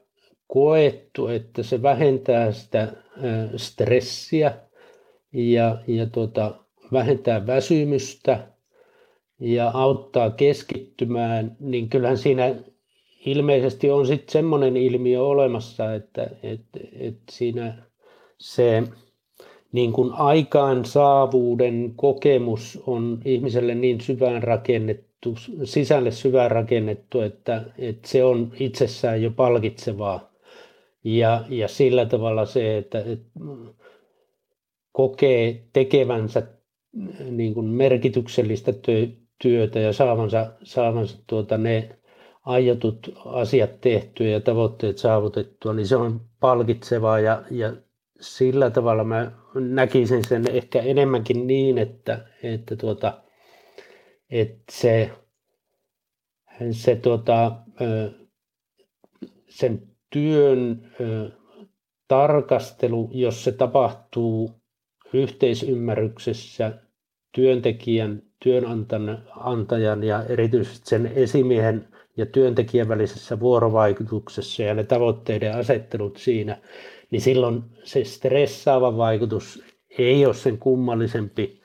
koettu, että se vähentää sitä stressiä ja, ja tota, vähentää väsymystä ja auttaa keskittymään, niin kyllähän siinä ilmeisesti on sitten semmoinen ilmiö olemassa, että, että, että siinä se niin kuin aikaansaavuuden kokemus on ihmiselle niin syvään rakennettu, sisälle syvään rakennettu, että, että se on itsessään jo palkitsevaa. Ja, ja sillä tavalla se, että, että kokee tekevänsä niin kuin merkityksellistä työtä ja saavansa, saavansa tuota ne aiotut asiat tehtyä ja tavoitteet saavutettua, niin se on palkitsevaa ja, ja sillä tavalla mä näkisin sen ehkä enemmänkin niin, että, että, tuota, että se, se tuota, sen työn tarkastelu, jos se tapahtuu yhteisymmärryksessä työntekijän, työnantajan ja erityisesti sen esimiehen ja työntekijän välisessä vuorovaikutuksessa ja ne tavoitteiden asettelut siinä, niin silloin se stressaava vaikutus ei ole sen kummallisempi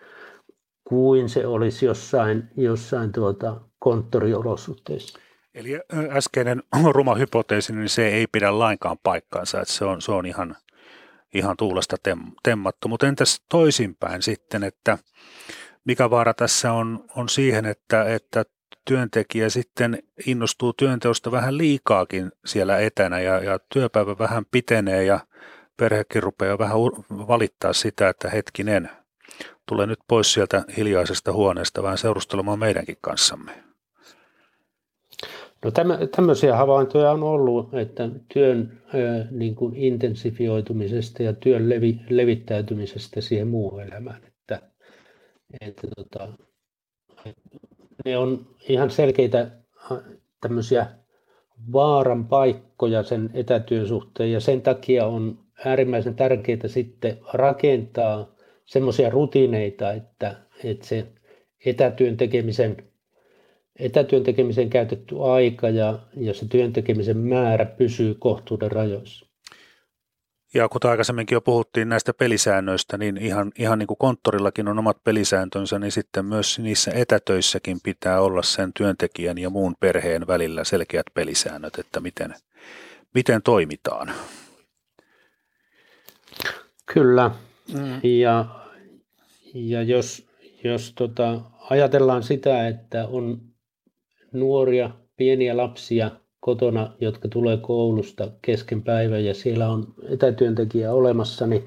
kuin se olisi jossain, jossain tuota konttoriolosuhteissa. Eli äskeinen ruma hypoteesi, niin se ei pidä lainkaan paikkaansa, että se on, se on ihan, ihan tuulesta tem, temmattu. Mutta entäs toisinpäin sitten, että mikä vaara tässä on, on siihen, että, että työntekijä sitten innostuu työnteosta vähän liikaakin siellä etänä ja, ja työpäivä vähän pitenee ja perhekin rupeaa vähän valittaa sitä, että hetkinen, tule nyt pois sieltä hiljaisesta huoneesta vähän seurustelemaan meidänkin kanssamme. No tämmöisiä havaintoja on ollut, että työn äh, niin kuin intensifioitumisesta ja työn levi, levittäytymisestä siihen muuhun elämään. Että, että tota, ne on ihan selkeitä tämmöisiä vaaran paikkoja sen etätyön suhteen ja sen takia on äärimmäisen tärkeää sitten rakentaa semmoisia rutiineita, että, että se etätyön tekemisen, etätyön tekemisen käytetty aika ja, ja se työn tekemisen määrä pysyy kohtuuden rajoissa. Ja kuten aikaisemminkin jo puhuttiin näistä pelisäännöistä, niin ihan, ihan niin kuin konttorillakin on omat pelisääntönsä, niin sitten myös niissä etätöissäkin pitää olla sen työntekijän ja muun perheen välillä selkeät pelisäännöt, että miten, miten toimitaan. Kyllä. Mm. Ja, ja jos, jos tota, ajatellaan sitä, että on nuoria, pieniä lapsia kotona, jotka tulee koulusta kesken päivän ja siellä on etätyöntekijä olemassa, niin,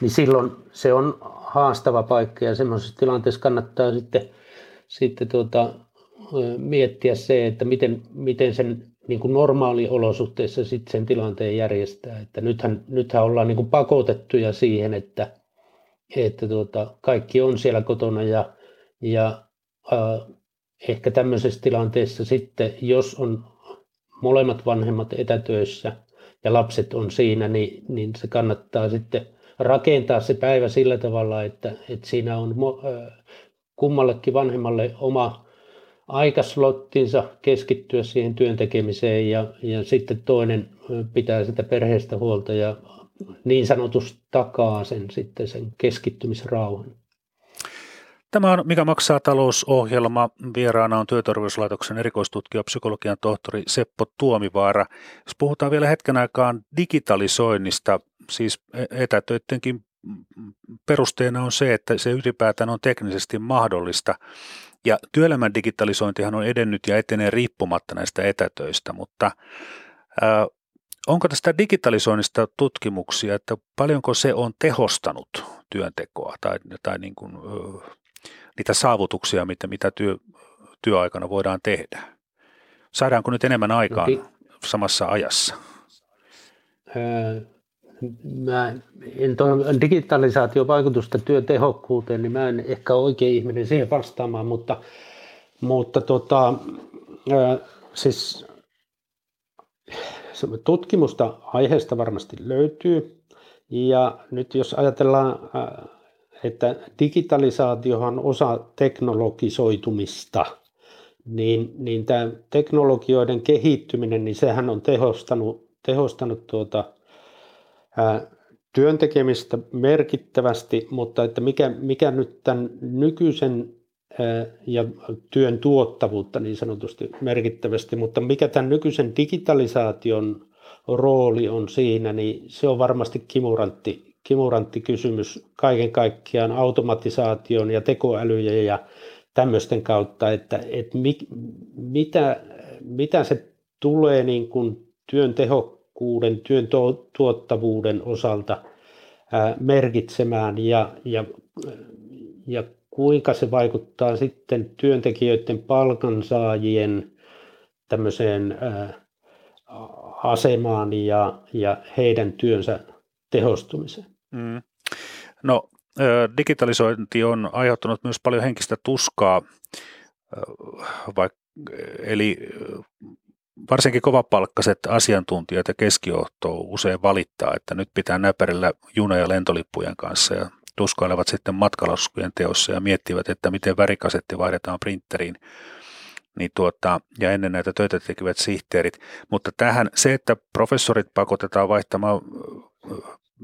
niin silloin se on haastava paikka ja semmoisessa tilanteessa kannattaa sitten, sitten tuota, miettiä se, että miten, miten sen niin kuin normaaliolosuhteissa sitten sen tilanteen järjestää. Että nythän, nythän ollaan niin kuin pakotettuja siihen, että, että tuota, kaikki on siellä kotona ja, ja äh, ehkä tämmöisessä tilanteessa sitten, jos on molemmat vanhemmat etätöissä ja lapset on siinä, niin, niin se kannattaa sitten rakentaa se päivä sillä tavalla, että, että siinä on kummallekin vanhemmalle oma aikaslottinsa keskittyä siihen työn tekemiseen ja, ja sitten toinen pitää sitä perheestä huolta ja niin sanotusti takaa sen sitten sen keskittymisrauhan. Tämä on Mikä maksaa talousohjelma. Vieraana on Työterveyslaitoksen erikoistutkija psykologian tohtori Seppo Tuomivaara. Jos puhutaan vielä hetken aikaan digitalisoinnista, siis e-, etätöittenkin perusteena on se, että se ylipäätään on teknisesti mahdollista. Ja työelämän digitalisointihan on edennyt ja etenee riippumatta näistä etätöistä, mutta ää, onko tästä digitalisoinnista tutkimuksia, että paljonko se on tehostanut työntekoa tai, tai niin kuin, niitä saavutuksia, mitä, mitä työ, työaikana voidaan tehdä? Saadaanko nyt enemmän aikaan no, samassa ajassa? Mä en tuon digitalisaation vaikutusta työtehokkuuteen, niin mä en ehkä oikein ihminen siihen vastaamaan, mutta, mutta tota, siis tutkimusta aiheesta varmasti löytyy. Ja nyt jos ajatellaan, että digitalisaatiohan on osa teknologisoitumista, niin, niin tämä teknologioiden kehittyminen, niin sehän on tehostanut, tehostanut tuota, työn tekemistä merkittävästi, mutta että mikä, mikä nyt tämän nykyisen ja työn tuottavuutta niin sanotusti merkittävästi, mutta mikä tämän nykyisen digitalisaation rooli on siinä, niin se on varmasti kimurantti, kimurantti kysymys kaiken kaikkiaan automatisaation ja tekoälyjen ja tämmöisten kautta, että, että mi, mitä, mitä se tulee niin kuin työn tehokkuuden, työn tuottavuuden osalta merkitsemään ja, ja, ja kuinka se vaikuttaa sitten työntekijöiden palkansaajien tämmöiseen asemaan ja, ja heidän työnsä tehostumiseen. Mm. No digitalisointi on aiheuttanut myös paljon henkistä tuskaa, vaikka, eli varsinkin kovapalkkaiset asiantuntijat ja keskijohto usein valittaa, että nyt pitää näpärillä juna- ja lentolippujen kanssa ja tuskailevat sitten matkalaskujen teossa ja miettivät, että miten värikasetti vaihdetaan printeriin niin tuota, ja ennen näitä töitä tekevät sihteerit. Mutta tähän se, että professorit pakotetaan vaihtamaan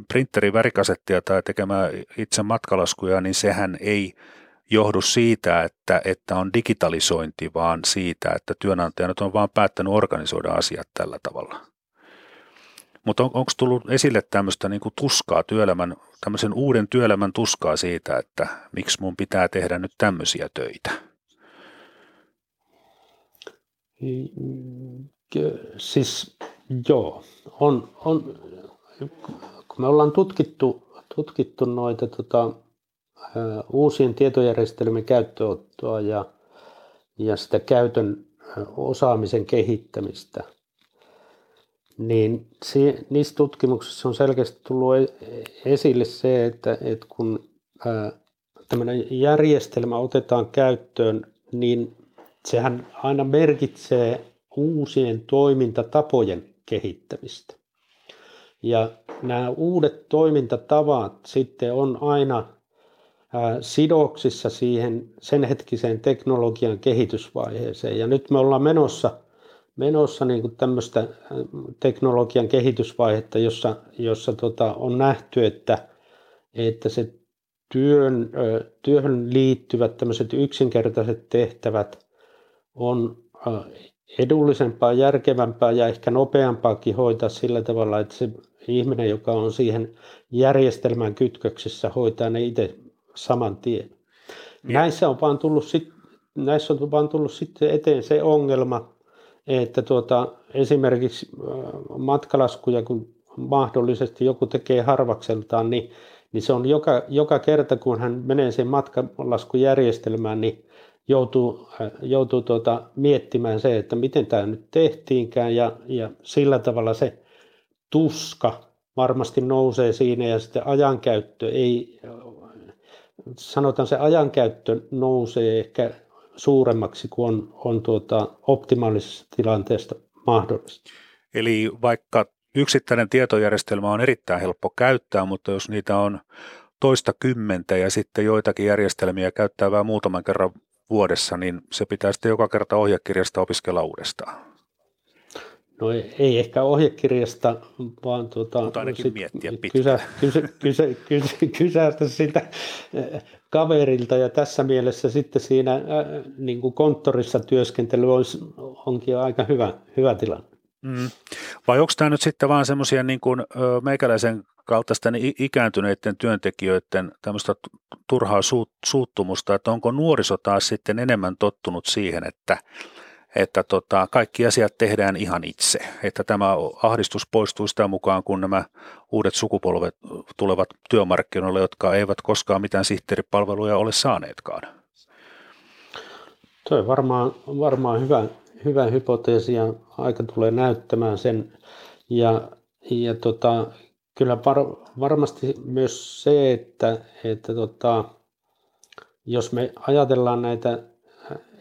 printerin värikasettia tai tekemään itse matkalaskuja, niin sehän ei johdu siitä, että, että on digitalisointi, vaan siitä, että työnantajat on vaan päättänyt organisoida asiat tällä tavalla. Mutta on, onko tullut esille tämmöistä niin tuskaa työelämän, tämmöisen uuden työelämän tuskaa siitä, että miksi mun pitää tehdä nyt tämmöisiä töitä? Siis joo, on, on, me ollaan tutkittu, tutkittu noita tota, uusien tietojärjestelmien käyttöottoa ja, ja sitä käytön osaamisen kehittämistä, niin si, niissä tutkimuksissa on selkeästi tullut e, esille se, että, että kun tämmöinen järjestelmä otetaan käyttöön, niin sehän aina merkitsee uusien toimintatapojen kehittämistä. Ja nämä uudet toimintatavat sitten on aina sidoksissa siihen sen hetkiseen teknologian kehitysvaiheeseen. Ja nyt me ollaan menossa, menossa niin kuin tämmöistä teknologian kehitysvaihetta, jossa, jossa tota, on nähty, että, että se työn, työhön liittyvät tämmöiset yksinkertaiset tehtävät on edullisempaa, järkevämpää ja ehkä nopeampaakin hoitaa sillä tavalla, että se ihminen, joka on siihen järjestelmän kytköksissä, hoitaa ne itse saman tien. Näissä on vaan tullut, sit, näissä on vaan tullut sitten eteen se ongelma, että tuota, esimerkiksi matkalaskuja, kun mahdollisesti joku tekee harvakseltaan, niin, niin se on joka, joka kerta, kun hän menee sen matkalaskujärjestelmään, niin joutuu, joutuu tuota, miettimään se, että miten tämä nyt tehtiinkään ja, ja sillä tavalla se tuska varmasti nousee siinä ja sitten ajankäyttö ei, sanotaan se ajankäyttö nousee ehkä suuremmaksi kuin on, on tuota, optimaalisessa tilanteesta mahdollista. Eli vaikka yksittäinen tietojärjestelmä on erittäin helppo käyttää, mutta jos niitä on toista kymmentä ja sitten joitakin järjestelmiä käyttää vain muutaman kerran vuodessa, niin se pitää sitten joka kerta ohjekirjasta opiskella uudestaan. No ei, ei ehkä ohjekirjasta, vaan tuota, Mutta ainakin sit miettiä kysä, kysä, kysä, kysä, kysästä sitä eh, kaverilta ja tässä mielessä sitten siinä äh, niin kuin konttorissa työskentely olisi, onkin aika hyvä, hyvä tilanne. Mm. Vai onko tämä nyt sitten vaan semmoisia niin kuin meikäläisen kaltaisten ikääntyneiden työntekijöiden tämmöistä turhaa suuttumusta, että onko nuoriso taas sitten enemmän tottunut siihen, että, että tota, kaikki asiat tehdään ihan itse, että tämä ahdistus poistuu sitä mukaan, kun nämä uudet sukupolvet tulevat työmarkkinoille, jotka eivät koskaan mitään sihteeripalveluja ole saaneetkaan. Tuo on varmaan, varmaan hyvä, hyvä hypoteesi ja aika tulee näyttämään sen. Ja, ja tota, kyllä var, varmasti myös se, että, että tota, jos me ajatellaan näitä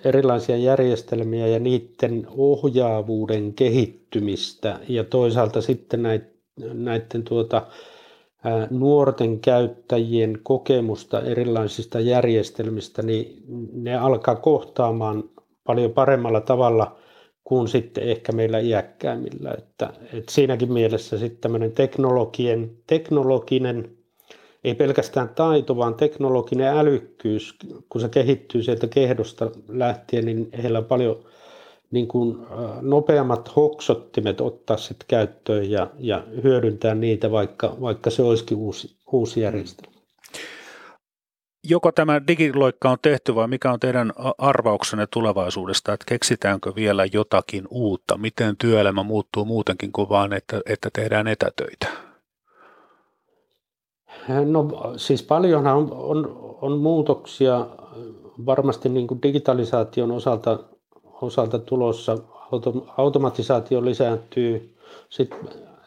erilaisia järjestelmiä ja niiden ohjaavuuden kehittymistä ja toisaalta sitten näiden, tuota, nuorten käyttäjien kokemusta erilaisista järjestelmistä, niin ne alkaa kohtaamaan paljon paremmalla tavalla kuin sitten ehkä meillä iäkkäämmillä. Että, että siinäkin mielessä sitten tämmöinen teknologien, teknologinen, ei pelkästään taito, vaan teknologinen älykkyys, kun se kehittyy sieltä kehdosta lähtien, niin heillä on paljon niin kuin nopeammat hoksottimet ottaa sitten käyttöön ja, ja hyödyntää niitä, vaikka, vaikka se olisikin uusi, uusi järjestelmä. Joko tämä digiloikka on tehty vai mikä on teidän arvauksenne tulevaisuudesta, että keksitäänkö vielä jotakin uutta? Miten työelämä muuttuu muutenkin kuin vaan, että, että tehdään etätöitä? No siis paljonhan on, on, on muutoksia varmasti niin kuin digitalisaation osalta osalta tulossa. Auto, automatisaatio lisääntyy. Sitten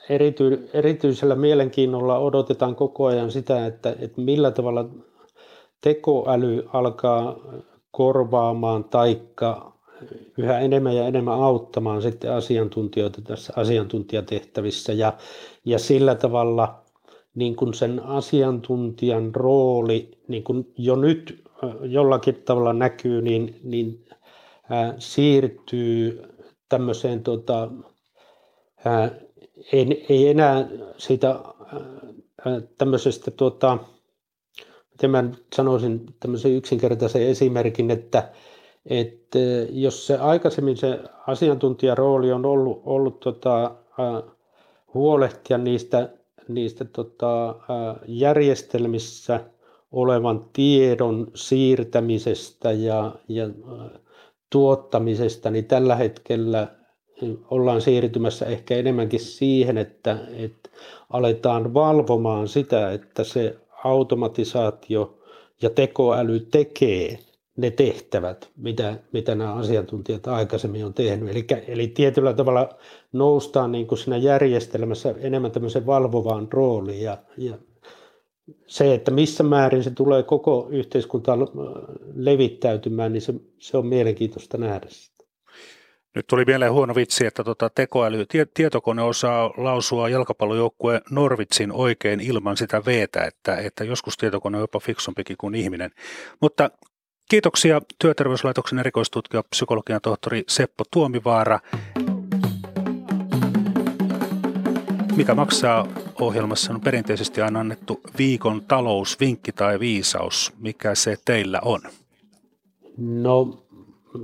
erity, erityisellä mielenkiinnolla odotetaan koko ajan sitä, että, että millä tavalla tekoäly alkaa korvaamaan taikka yhä enemmän ja enemmän auttamaan sitten asiantuntijoita tässä asiantuntijatehtävissä ja, ja sillä tavalla niin kuin sen asiantuntijan rooli niin kuin jo nyt jollakin tavalla näkyy, niin, niin siirtyy tämmöiseen, tota, ää, ei, ei enää siitä ää, tämmöisestä, tota, miten mä sanoisin tämmöisen yksinkertaisen esimerkin, että, että jos se aikaisemmin se asiantuntijarooli on ollut, ollut tota, ää, huolehtia niistä, niistä tota, järjestelmissä olevan tiedon siirtämisestä ja, ja tuottamisesta, niin tällä hetkellä ollaan siirtymässä ehkä enemmänkin siihen, että, että aletaan valvomaan sitä, että se automatisaatio ja tekoäly tekee ne tehtävät, mitä, mitä nämä asiantuntijat aikaisemmin on tehnyt. Eli, eli tietyllä tavalla noustaan niin kuin siinä järjestelmässä enemmän tämmöisen valvovaan rooliin ja, ja se, että missä määrin se tulee koko yhteiskuntaan levittäytymään, niin se, se on mielenkiintoista nähdä sitä. Nyt tuli mieleen huono vitsi, että tota tekoäly, tie, tietokone osaa lausua jalkapallojoukkue Norvitsin oikein ilman sitä veetä, että, että joskus tietokone on jopa fiksumpikin kuin ihminen. Mutta kiitoksia Työterveyslaitoksen erikoistutkija psykologian tohtori Seppo Tuomivaara. Mikä maksaa ohjelmassa on perinteisesti aina annettu viikon talousvinkki tai viisaus. Mikä se teillä on? No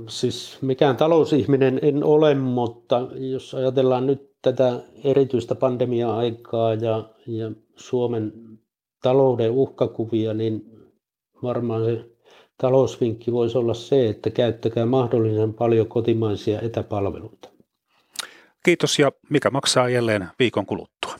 siis mikään talousihminen en ole, mutta jos ajatellaan nyt tätä erityistä pandemia-aikaa ja, ja Suomen talouden uhkakuvia, niin varmaan se talousvinkki voisi olla se, että käyttäkää mahdollisen paljon kotimaisia etäpalveluita. Kiitos ja mikä maksaa jälleen viikon kuluttua.